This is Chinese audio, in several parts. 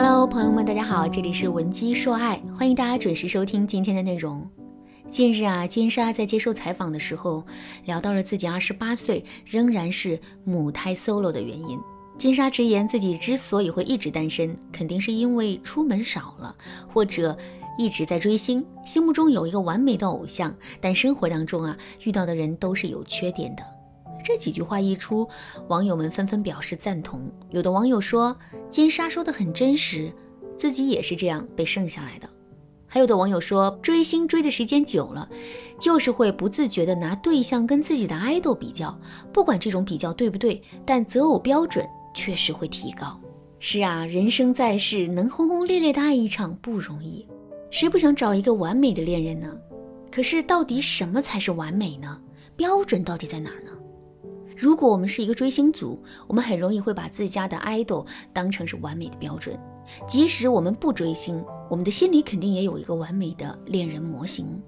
Hello，朋友们，大家好，这里是文姬说爱，欢迎大家准时收听今天的内容。近日啊，金莎在接受采访的时候聊到了自己二十八岁仍然是母胎 solo 的原因。金莎直言，自己之所以会一直单身，肯定是因为出门少了，或者一直在追星，心目中有一个完美的偶像，但生活当中啊，遇到的人都是有缺点的。这几句话一出，网友们纷纷表示赞同。有的网友说，金莎说的很真实，自己也是这样被剩下来的。还有的网友说，追星追的时间久了，就是会不自觉的拿对象跟自己的爱豆比较。不管这种比较对不对，但择偶标准确实会提高。是啊，人生在世，能轰轰烈烈的爱一场不容易，谁不想找一个完美的恋人呢？可是，到底什么才是完美呢？标准到底在哪儿呢？如果我们是一个追星族，我们很容易会把自家的爱豆当成是完美的标准。即使我们不追星，我们的心里肯定也有一个完美的恋人模型，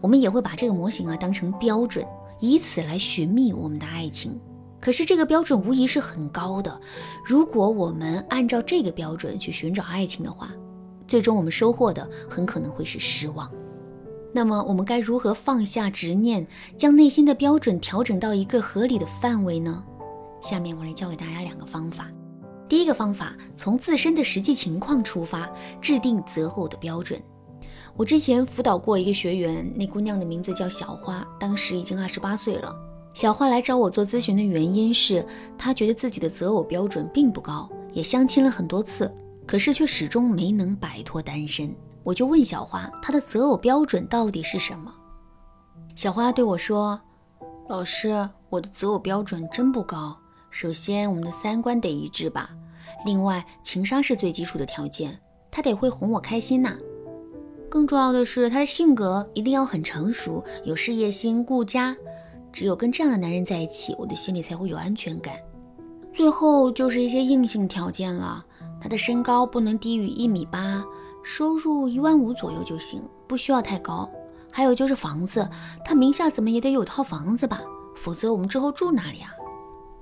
我们也会把这个模型啊当成标准，以此来寻觅我们的爱情。可是这个标准无疑是很高的，如果我们按照这个标准去寻找爱情的话，最终我们收获的很可能会是失望。那么我们该如何放下执念，将内心的标准调整到一个合理的范围呢？下面我来教给大家两个方法。第一个方法，从自身的实际情况出发，制定择偶的标准。我之前辅导过一个学员，那姑娘的名字叫小花，当时已经二十八岁了。小花来找我做咨询的原因是，她觉得自己的择偶标准并不高，也相亲了很多次，可是却始终没能摆脱单身。我就问小花，她的择偶标准到底是什么？小花对我说：“老师，我的择偶标准真不高。”首先，我们的三观得一致吧。另外，情商是最基础的条件，他得会哄我开心呐。更重要的是，他的性格一定要很成熟，有事业心，顾家。只有跟这样的男人在一起，我的心里才会有安全感。最后就是一些硬性条件了，他的身高不能低于一米八，收入一万五左右就行，不需要太高。还有就是房子，他名下怎么也得有套房子吧，否则我们之后住哪里啊？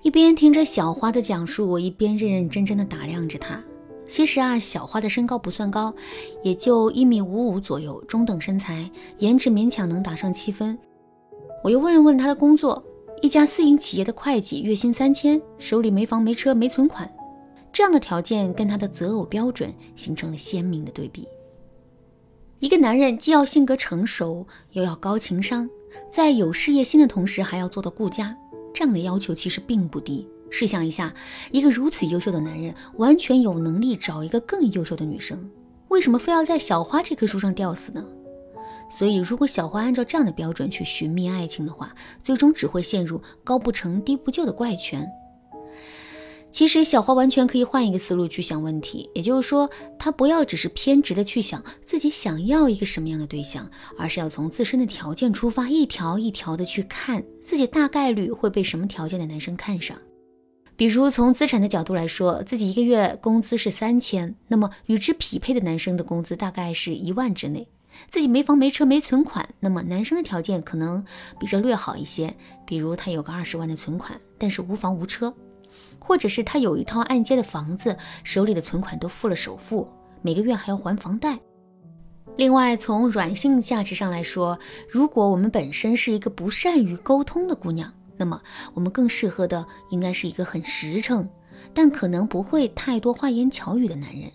一边听着小花的讲述，我一边认认真真的打量着她。其实啊，小花的身高不算高，也就一米五五左右，中等身材，颜值勉强能打上七分。我又问了问她的工作，一家私营企业的会计，月薪三千，手里没房没车没存款，这样的条件跟他的择偶标准形成了鲜明的对比。一个男人既要性格成熟，又要高情商，在有事业心的同时，还要做到顾家。这样的要求其实并不低。试想一下，一个如此优秀的男人，完全有能力找一个更优秀的女生，为什么非要在小花这棵树上吊死呢？所以，如果小花按照这样的标准去寻觅爱情的话，最终只会陷入高不成低不就的怪圈。其实小花完全可以换一个思路去想问题，也就是说，她不要只是偏执的去想自己想要一个什么样的对象，而是要从自身的条件出发，一条一条的去看自己大概率会被什么条件的男生看上。比如从资产的角度来说，自己一个月工资是三千，那么与之匹配的男生的工资大概是一万之内。自己没房没车没存款，那么男生的条件可能比这略好一些，比如他有个二十万的存款，但是无房无车。或者是他有一套按揭的房子，手里的存款都付了首付，每个月还要还房贷。另外，从软性价值上来说，如果我们本身是一个不善于沟通的姑娘，那么我们更适合的应该是一个很实诚，但可能不会太多花言巧语的男人。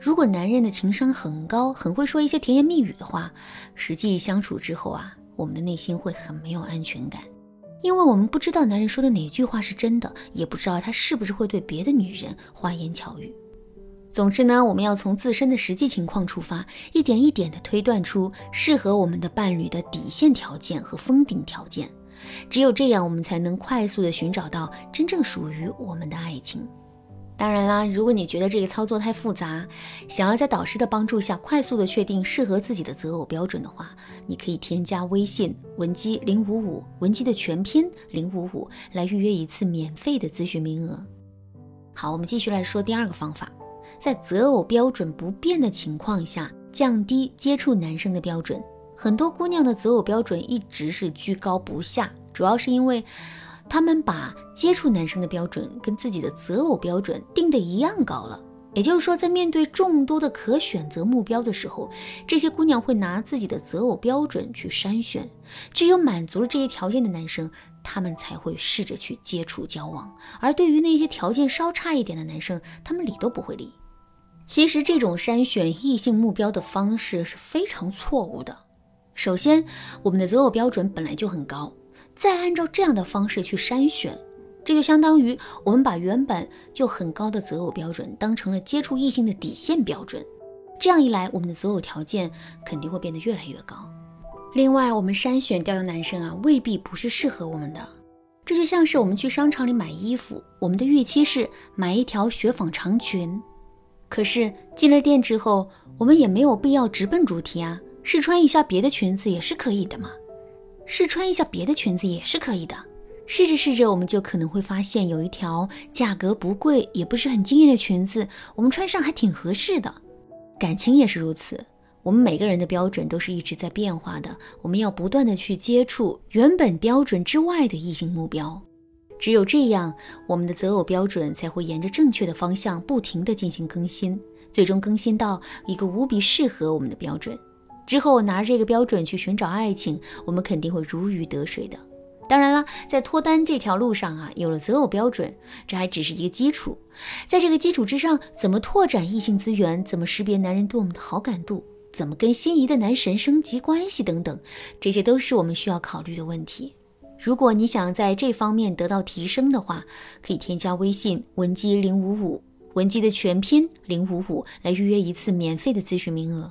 如果男人的情商很高，很会说一些甜言蜜语的话，实际相处之后啊，我们的内心会很没有安全感。因为我们不知道男人说的哪句话是真的，也不知道他是不是会对别的女人花言巧语。总之呢，我们要从自身的实际情况出发，一点一点地推断出适合我们的伴侣的底线条件和封顶条件。只有这样，我们才能快速地寻找到真正属于我们的爱情。当然啦，如果你觉得这个操作太复杂，想要在导师的帮助下快速的确定适合自己的择偶标准的话，你可以添加微信文姬零五五，文姬的全拼零五五，来预约一次免费的咨询名额。好，我们继续来说第二个方法，在择偶标准不变的情况下，降低接触男生的标准。很多姑娘的择偶标准一直是居高不下，主要是因为。他们把接触男生的标准跟自己的择偶标准定的一样高了，也就是说，在面对众多的可选择目标的时候，这些姑娘会拿自己的择偶标准去筛选，只有满足了这些条件的男生，他们才会试着去接触交往。而对于那些条件稍差一点的男生，他们理都不会理。其实，这种筛选异性目标的方式是非常错误的。首先，我们的择偶标准本来就很高，再按照这样的方式去筛选。这就相当于我们把原本就很高的择偶标准当成了接触异性的底线标准，这样一来，我们的择偶条件肯定会变得越来越高。另外，我们筛选掉的男生啊，未必不是适合我们的。这就像是我们去商场里买衣服，我们的预期是买一条雪纺长裙，可是进了店之后，我们也没有必要直奔主题啊，试穿一下别的裙子也是可以的嘛，试穿一下别的裙子也是可以的。试着试着，我们就可能会发现有一条价格不贵，也不是很惊艳的裙子，我们穿上还挺合适的。感情也是如此，我们每个人的标准都是一直在变化的，我们要不断的去接触原本标准之外的异性目标，只有这样，我们的择偶标准才会沿着正确的方向不停的进行更新，最终更新到一个无比适合我们的标准。之后拿着这个标准去寻找爱情，我们肯定会如鱼得水的。当然了，在脱单这条路上啊，有了择偶标准，这还只是一个基础。在这个基础之上，怎么拓展异性资源，怎么识别男人对我们的好感度，怎么跟心仪的男神升级关系等等，这些都是我们需要考虑的问题。如果你想在这方面得到提升的话，可以添加微信文姬零五五，文姬的全拼零五五，来预约一次免费的咨询名额。